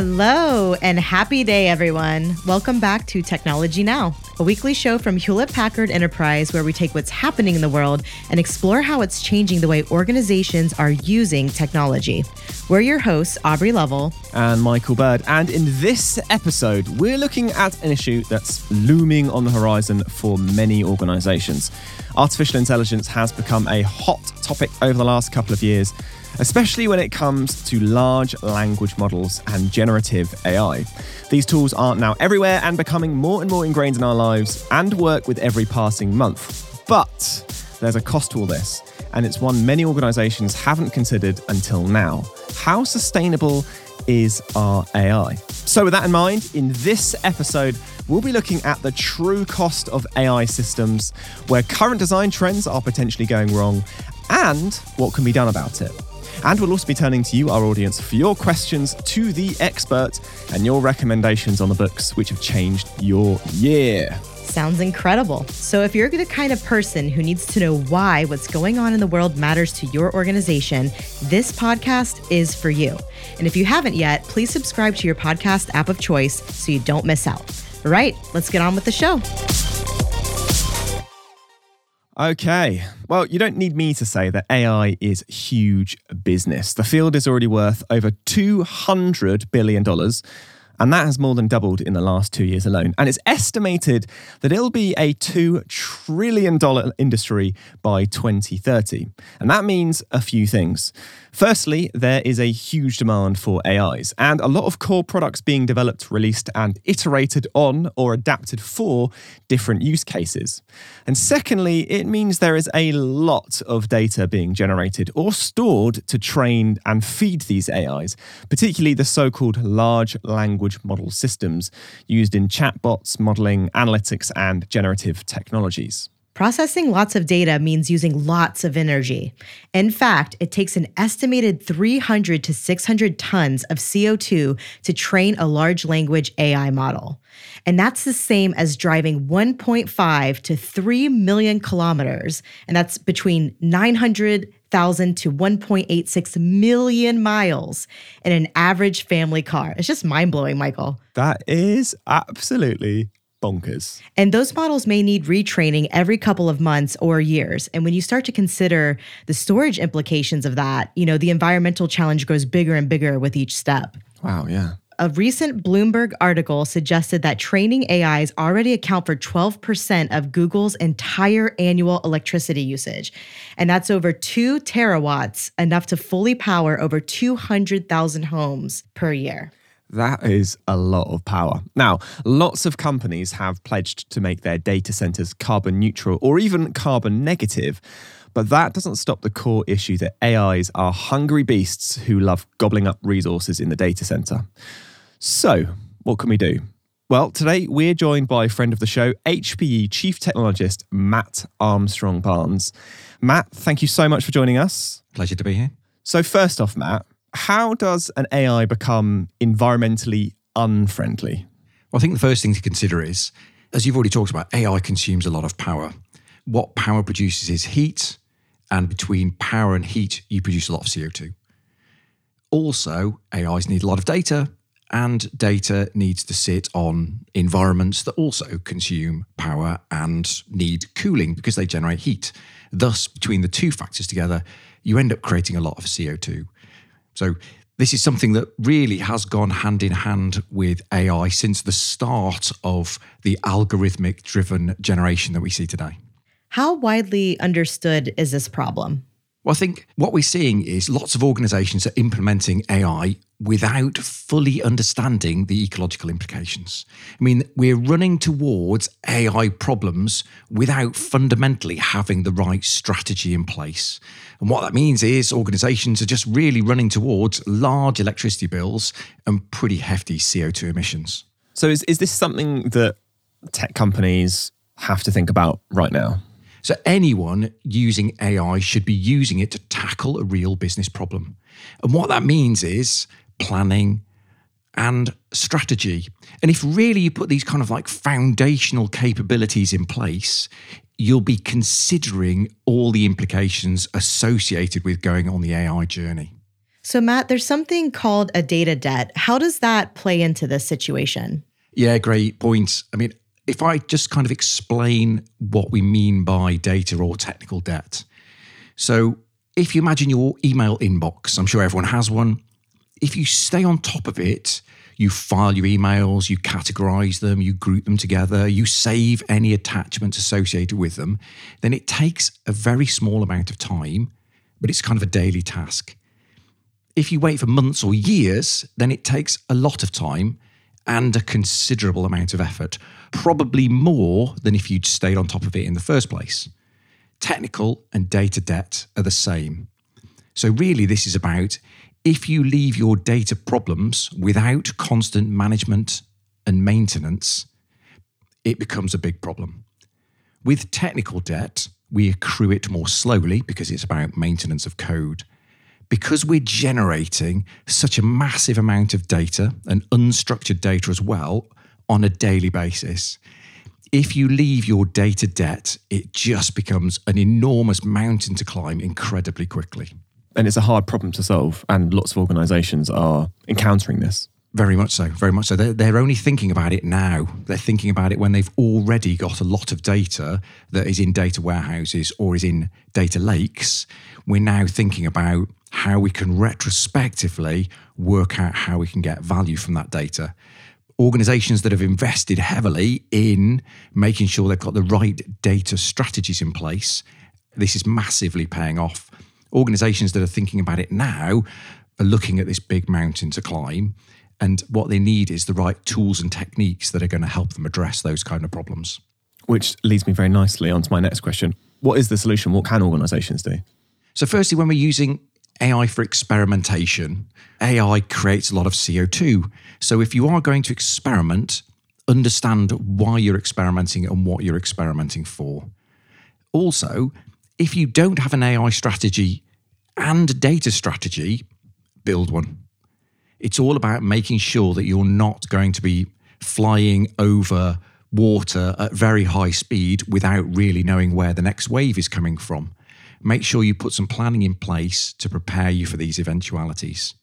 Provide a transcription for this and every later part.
Hello and happy day, everyone. Welcome back to Technology Now, a weekly show from Hewlett Packard Enterprise where we take what's happening in the world and explore how it's changing the way organizations are using technology. We're your hosts, Aubrey Lovell and Michael Bird. And in this episode, we're looking at an issue that's looming on the horizon for many organizations. Artificial intelligence has become a hot topic over the last couple of years especially when it comes to large language models and generative AI. These tools are now everywhere and becoming more and more ingrained in our lives and work with every passing month. But there's a cost to all this, and it's one many organizations haven't considered until now. How sustainable is our AI? So, with that in mind, in this episode, we'll be looking at the true cost of AI systems, where current design trends are potentially going wrong, and what can be done about it. And we'll also be turning to you, our audience, for your questions to the expert and your recommendations on the books which have changed your year. Sounds incredible. So, if you're the kind of person who needs to know why what's going on in the world matters to your organization, this podcast is for you. And if you haven't yet, please subscribe to your podcast app of choice so you don't miss out. All right, let's get on with the show. Okay. Well, you don't need me to say that AI is huge business. The field is already worth over $200 billion and that has more than doubled in the last two years alone. And it's estimated that it'll be a $2 trillion industry by 2030. And that means a few things. Firstly, there is a huge demand for AIs, and a lot of core products being developed, released, and iterated on or adapted for different use cases. And secondly, it means there is a lot of data being generated or stored to train and feed these AIs, particularly the so called large language model systems used in chatbots, modeling, analytics, and generative technologies. Processing lots of data means using lots of energy. In fact, it takes an estimated 300 to 600 tons of CO2 to train a large language AI model. And that's the same as driving 1.5 to 3 million kilometers. And that's between 900 thousand to 1.86 million miles in an average family car. It's just mind blowing, Michael. That is absolutely bonkers. And those models may need retraining every couple of months or years. And when you start to consider the storage implications of that, you know, the environmental challenge grows bigger and bigger with each step. Wow, yeah. A recent Bloomberg article suggested that training AIs already account for 12% of Google's entire annual electricity usage. And that's over 2 terawatts, enough to fully power over 200,000 homes per year. That is a lot of power. Now, lots of companies have pledged to make their data centers carbon neutral or even carbon negative. But that doesn't stop the core issue that AIs are hungry beasts who love gobbling up resources in the data center. So, what can we do? Well, today we're joined by a friend of the show, HPE Chief Technologist Matt Armstrong Barnes. Matt, thank you so much for joining us. Pleasure to be here. So, first off, Matt, how does an AI become environmentally unfriendly? Well, I think the first thing to consider is, as you've already talked about, AI consumes a lot of power. What power produces is heat, and between power and heat, you produce a lot of CO2. Also, AIs need a lot of data, and data needs to sit on environments that also consume power and need cooling because they generate heat. Thus, between the two factors together, you end up creating a lot of CO2. So, this is something that really has gone hand in hand with AI since the start of the algorithmic driven generation that we see today. How widely understood is this problem? Well, I think what we're seeing is lots of organizations are implementing AI without fully understanding the ecological implications. I mean, we're running towards AI problems without fundamentally having the right strategy in place. And what that means is organizations are just really running towards large electricity bills and pretty hefty CO2 emissions. So, is, is this something that tech companies have to think about right now? So, anyone using AI should be using it to tackle a real business problem. And what that means is planning, and strategy. And if really you put these kind of like foundational capabilities in place, you'll be considering all the implications associated with going on the AI journey. So, Matt, there's something called a data debt. How does that play into this situation? Yeah, great point. I mean, if I just kind of explain what we mean by data or technical debt. So, if you imagine your email inbox, I'm sure everyone has one. If you stay on top of it, you file your emails, you categorize them, you group them together, you save any attachments associated with them, then it takes a very small amount of time, but it's kind of a daily task. If you wait for months or years, then it takes a lot of time and a considerable amount of effort, probably more than if you'd stayed on top of it in the first place technical and data debt are the same. So, really, this is about if you leave your data problems without constant management and maintenance, it becomes a big problem. With technical debt, we accrue it more slowly because it's about maintenance of code. Because we're generating such a massive amount of data and unstructured data as well on a daily basis, if you leave your data debt, it just becomes an enormous mountain to climb incredibly quickly. And it's a hard problem to solve, and lots of organizations are encountering this. Very much so, very much so. They're, they're only thinking about it now. They're thinking about it when they've already got a lot of data that is in data warehouses or is in data lakes. We're now thinking about how we can retrospectively work out how we can get value from that data organizations that have invested heavily in making sure they've got the right data strategies in place, this is massively paying off. Organizations that are thinking about it now are looking at this big mountain to climb. And what they need is the right tools and techniques that are going to help them address those kind of problems. Which leads me very nicely on to my next question. What is the solution? What can organizations do? So, firstly, when we're using AI for experimentation, AI creates a lot of CO2. So if you are going to experiment, understand why you're experimenting and what you're experimenting for. Also, if you don't have an AI strategy and data strategy, build one. It's all about making sure that you're not going to be flying over water at very high speed without really knowing where the next wave is coming from make sure you put some planning in place to prepare you for these eventualities.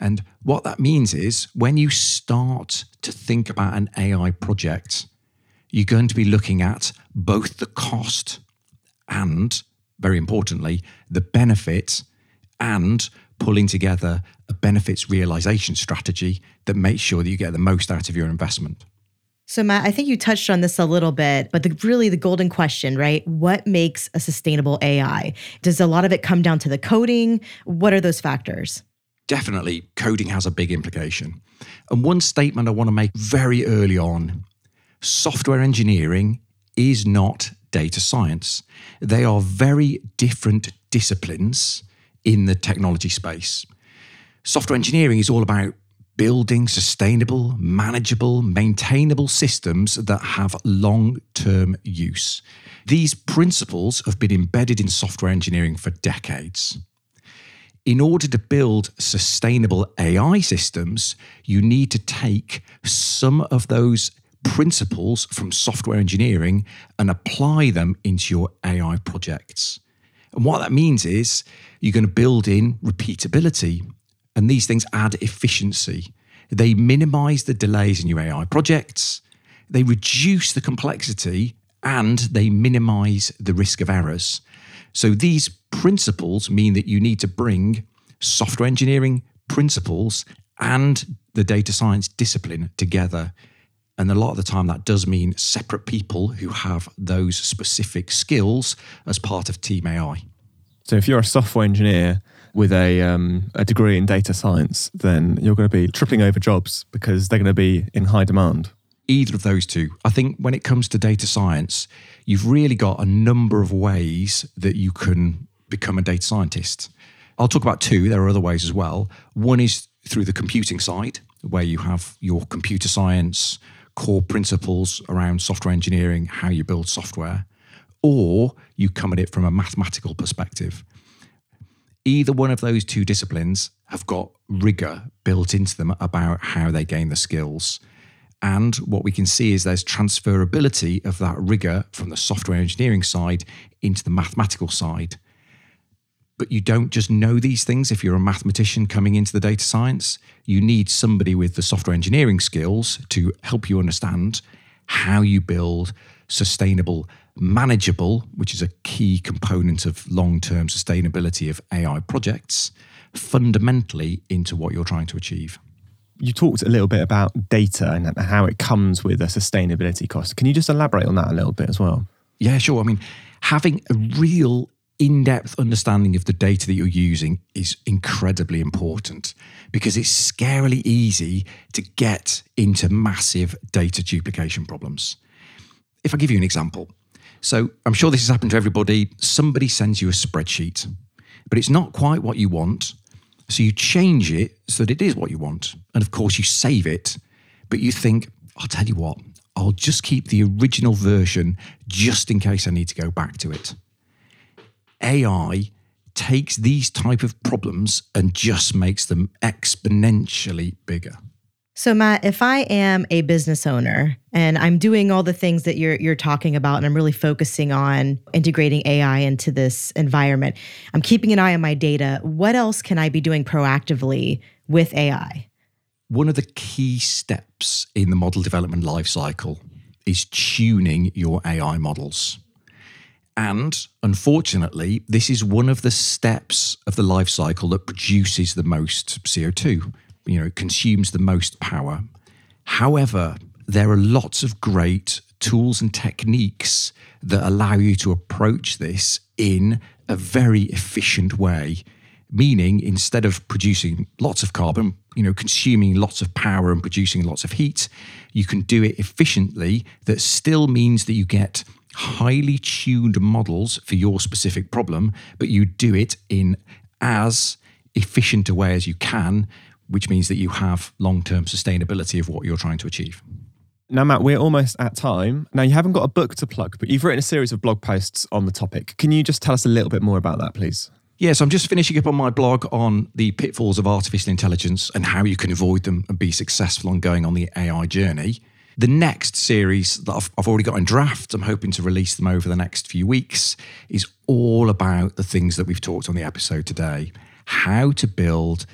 And what that means is when you start to think about an AI project, you're going to be looking at both the cost and, very importantly, the benefit and pulling together a benefits realization strategy that makes sure that you get the most out of your investment. So, Matt, I think you touched on this a little bit, but the, really the golden question, right? What makes a sustainable AI? Does a lot of it come down to the coding? What are those factors? Definitely, coding has a big implication. And one statement I want to make very early on software engineering is not data science. They are very different disciplines in the technology space. Software engineering is all about building sustainable, manageable, maintainable systems that have long term use. These principles have been embedded in software engineering for decades. In order to build sustainable AI systems, you need to take some of those principles from software engineering and apply them into your AI projects. And what that means is you're going to build in repeatability, and these things add efficiency. They minimize the delays in your AI projects, they reduce the complexity, and they minimize the risk of errors. So these principles mean that you need to bring software engineering principles and the data science discipline together. And a lot of the time, that does mean separate people who have those specific skills as part of Team AI. So, if you're a software engineer with a, um, a degree in data science, then you're going to be tripping over jobs because they're going to be in high demand. Either of those two. I think when it comes to data science, you've really got a number of ways that you can become a data scientist. I'll talk about two. There are other ways as well. One is through the computing side, where you have your computer science core principles around software engineering, how you build software, or you come at it from a mathematical perspective either one of those two disciplines have got rigor built into them about how they gain the skills. And what we can see is there's transferability of that rigor from the software engineering side into the mathematical side. But you don't just know these things if you're a mathematician coming into the data science. You need somebody with the software engineering skills to help you understand how you build sustainable, manageable, which is a key component of long term sustainability of AI projects, fundamentally into what you're trying to achieve. You talked a little bit about data and how it comes with a sustainability cost. Can you just elaborate on that a little bit as well? Yeah, sure. I mean, having a real in depth understanding of the data that you're using is incredibly important because it's scarily easy to get into massive data duplication problems. If I give you an example, so I'm sure this has happened to everybody. Somebody sends you a spreadsheet, but it's not quite what you want. So you change it so that it is what you want. And of course, you save it, but you think, I'll tell you what, I'll just keep the original version just in case I need to go back to it. AI takes these type of problems and just makes them exponentially bigger. So Matt, if I am a business owner and I'm doing all the things that you're you're talking about and I'm really focusing on integrating AI into this environment, I'm keeping an eye on my data. What else can I be doing proactively with AI? One of the key steps in the model development lifecycle is tuning your AI models. And unfortunately, this is one of the steps of the life cycle that produces the most CO2. You know, it consumes the most power. However, there are lots of great tools and techniques that allow you to approach this in a very efficient way meaning instead of producing lots of carbon you know consuming lots of power and producing lots of heat you can do it efficiently that still means that you get highly tuned models for your specific problem, but you do it in as efficient a way as you can, which means that you have long term sustainability of what you're trying to achieve. Now, Matt, we're almost at time. Now, you haven't got a book to plug, but you've written a series of blog posts on the topic. Can you just tell us a little bit more about that, please? Yes, I'm just finishing up on my blog on the pitfalls of artificial intelligence and how you can avoid them and be successful on going on the AI journey. The next series that I've, I've already got in draft, I'm hoping to release them over the next few weeks, is all about the things that we've talked on the episode today. How to build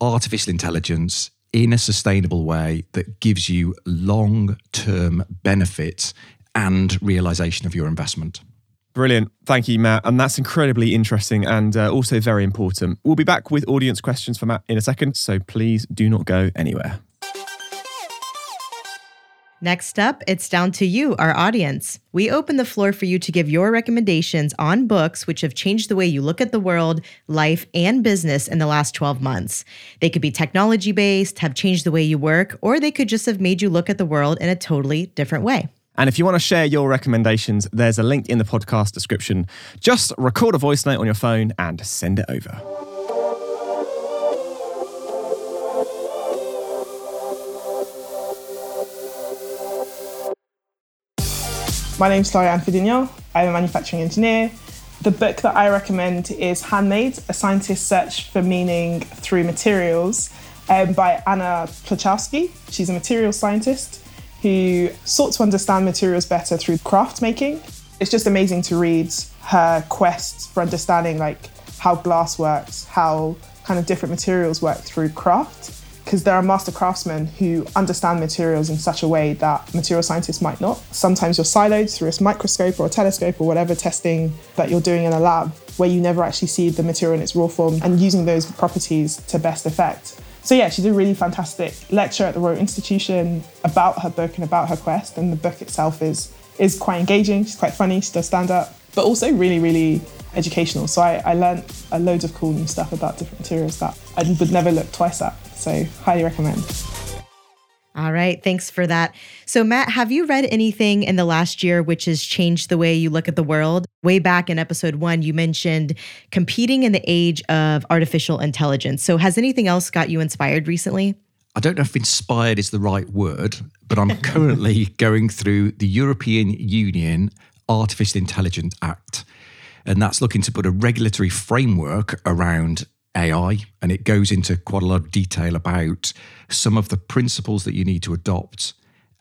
artificial intelligence in a sustainable way that gives you long term benefits and realization of your investment. Brilliant. Thank you, Matt. And that's incredibly interesting and uh, also very important. We'll be back with audience questions for Matt in a second, so please do not go anywhere. Next up, it's down to you, our audience. We open the floor for you to give your recommendations on books which have changed the way you look at the world, life, and business in the last 12 months. They could be technology based, have changed the way you work, or they could just have made you look at the world in a totally different way. And if you want to share your recommendations, there's a link in the podcast description. Just record a voice note on your phone and send it over. My name is Florian Fidinho. I'm a manufacturing engineer. The book that I recommend is Handmade, A Scientist's Search for Meaning Through Materials um, by Anna Ploszajski. She's a materials scientist who sought to understand materials better through craft making. It's just amazing to read her quest for understanding like how glass works, how kind of different materials work through craft because there are master craftsmen who understand materials in such a way that material scientists might not. Sometimes you're siloed through a microscope or a telescope or whatever testing that you're doing in a lab where you never actually see the material in its raw form and using those properties to best effect. So yeah, she did a really fantastic lecture at the Royal Institution about her book and about her quest, and the book itself is is quite engaging. She's quite funny. She does stand up, but also really, really educational. So I, I learned a load of cool new stuff about different materials that I would never look twice at. So, highly recommend. All right. Thanks for that. So, Matt, have you read anything in the last year which has changed the way you look at the world? Way back in episode one, you mentioned competing in the age of artificial intelligence. So, has anything else got you inspired recently? I don't know if inspired is the right word, but I'm currently going through the European Union Artificial Intelligence Act. And that's looking to put a regulatory framework around AI, and it goes into quite a lot of detail about some of the principles that you need to adopt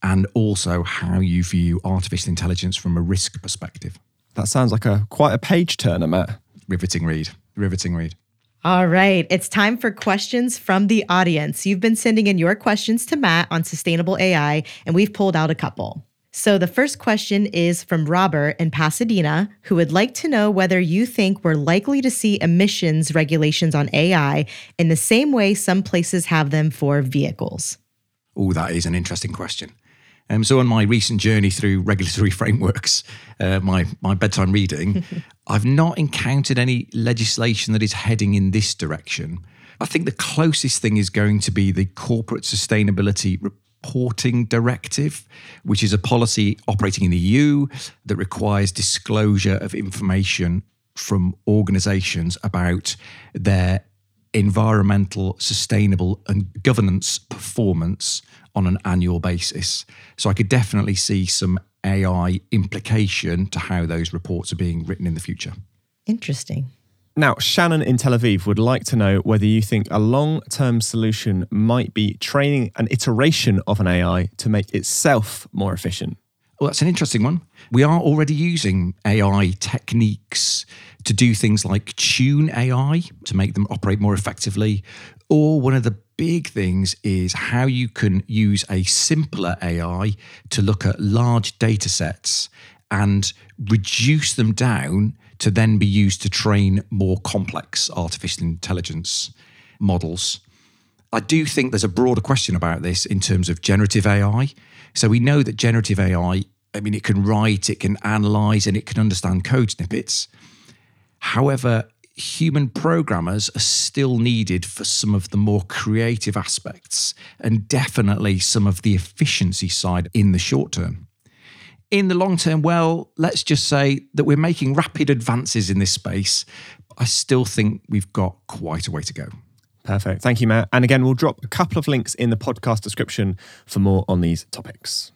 and also how you view artificial intelligence from a risk perspective. That sounds like a quite a page turner, Matt. Riveting read. Riveting read. All right, it's time for questions from the audience. You've been sending in your questions to Matt on sustainable AI, and we've pulled out a couple. So the first question is from Robert in Pasadena, who would like to know whether you think we're likely to see emissions regulations on AI in the same way some places have them for vehicles. Oh, that is an interesting question. Um, so, on my recent journey through regulatory frameworks, uh, my my bedtime reading, I've not encountered any legislation that is heading in this direction. I think the closest thing is going to be the Corporate Sustainability Reporting Directive, which is a policy operating in the EU that requires disclosure of information from organizations about their environmental, sustainable, and governance performance on an annual basis. So I could definitely see some AI implication to how those reports are being written in the future. Interesting. Now, Shannon in Tel Aviv would like to know whether you think a long term solution might be training an iteration of an AI to make itself more efficient. Well, that's an interesting one. We are already using AI techniques to do things like tune AI to make them operate more effectively. Or one of the big things is how you can use a simpler AI to look at large data sets and reduce them down to then be used to train more complex artificial intelligence models. I do think there's a broader question about this in terms of generative AI. So we know that generative AI, I mean, it can write, it can analyze, and it can understand code snippets. However, human programmers are still needed for some of the more creative aspects and definitely some of the efficiency side in the short term. In the long term, well, let's just say that we're making rapid advances in this space. I still think we've got quite a way to go. Perfect. Thank you, Matt. And again, we'll drop a couple of links in the podcast description for more on these topics.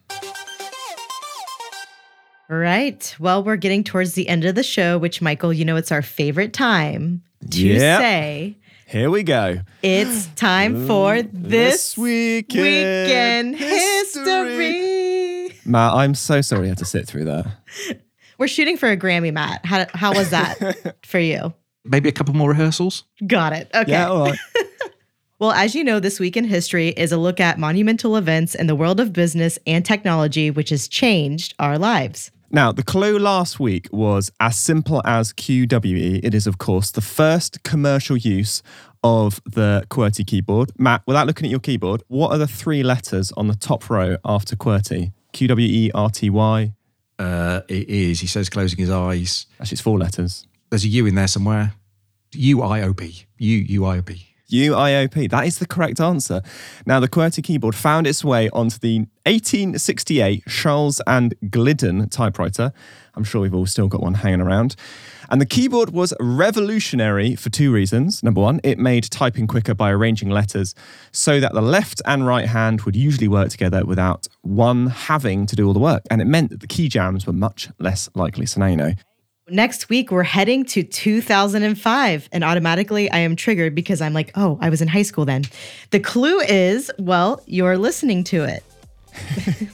Right. Well, we're getting towards the end of the show, which, Michael, you know, it's our favorite time to Yep. say Here we go. it's time for this weekend, weekend history. Matt, I'm so sorry I had to sit through that. We're shooting for a Grammy, Matt. How, how was that for you? Maybe a couple more rehearsals? Got it. Okay. Yeah, all right. Well, as you know, This Week in History is a look at monumental events in the world of business and technology, which has changed our lives. Now, the clue last week was as simple as QWE. It is, of course, the first commercial use of the QWERTY keyboard. Matt, without looking at your keyboard, what are the three letters on the top row after QWERTY? Q W E R T Y. Uh, it is. He says, closing his eyes. Actually, it's four letters. There's a U in there somewhere. U I O P. U U I O P. UIOP. That is the correct answer. Now, the QWERTY keyboard found its way onto the 1868 Sholes and Glidden typewriter. I'm sure we've all still got one hanging around. And the keyboard was revolutionary for two reasons. Number one, it made typing quicker by arranging letters so that the left and right hand would usually work together without one having to do all the work. And it meant that the key jams were much less likely. So now you know. Next week, we're heading to 2005. And automatically, I am triggered because I'm like, oh, I was in high school then. The clue is, well, you're listening to it.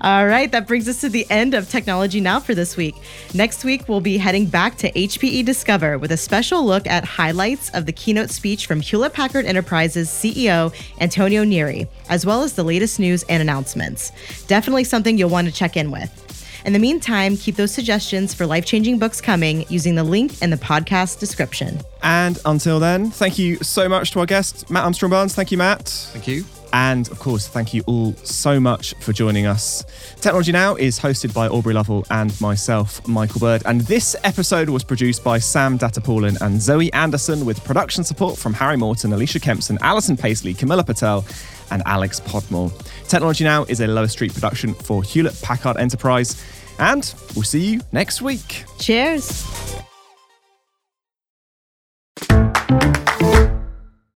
All right, that brings us to the end of Technology Now for this week. Next week, we'll be heading back to HPE Discover with a special look at highlights of the keynote speech from Hewlett Packard Enterprises CEO Antonio Neri, as well as the latest news and announcements. Definitely something you'll want to check in with. In the meantime, keep those suggestions for life changing books coming using the link in the podcast description. And until then, thank you so much to our guest, Matt Armstrong Barnes. Thank you, Matt. Thank you. And of course, thank you all so much for joining us. Technology Now is hosted by Aubrey Lovell and myself, Michael Bird. And this episode was produced by Sam Datta-Paulin and Zoe Anderson with production support from Harry Morton, Alicia Kempson, Alison Paisley, Camilla Patel, and Alex Podmore. Technology Now is a Lower Street production for Hewlett Packard Enterprise. And we'll see you next week. Cheers.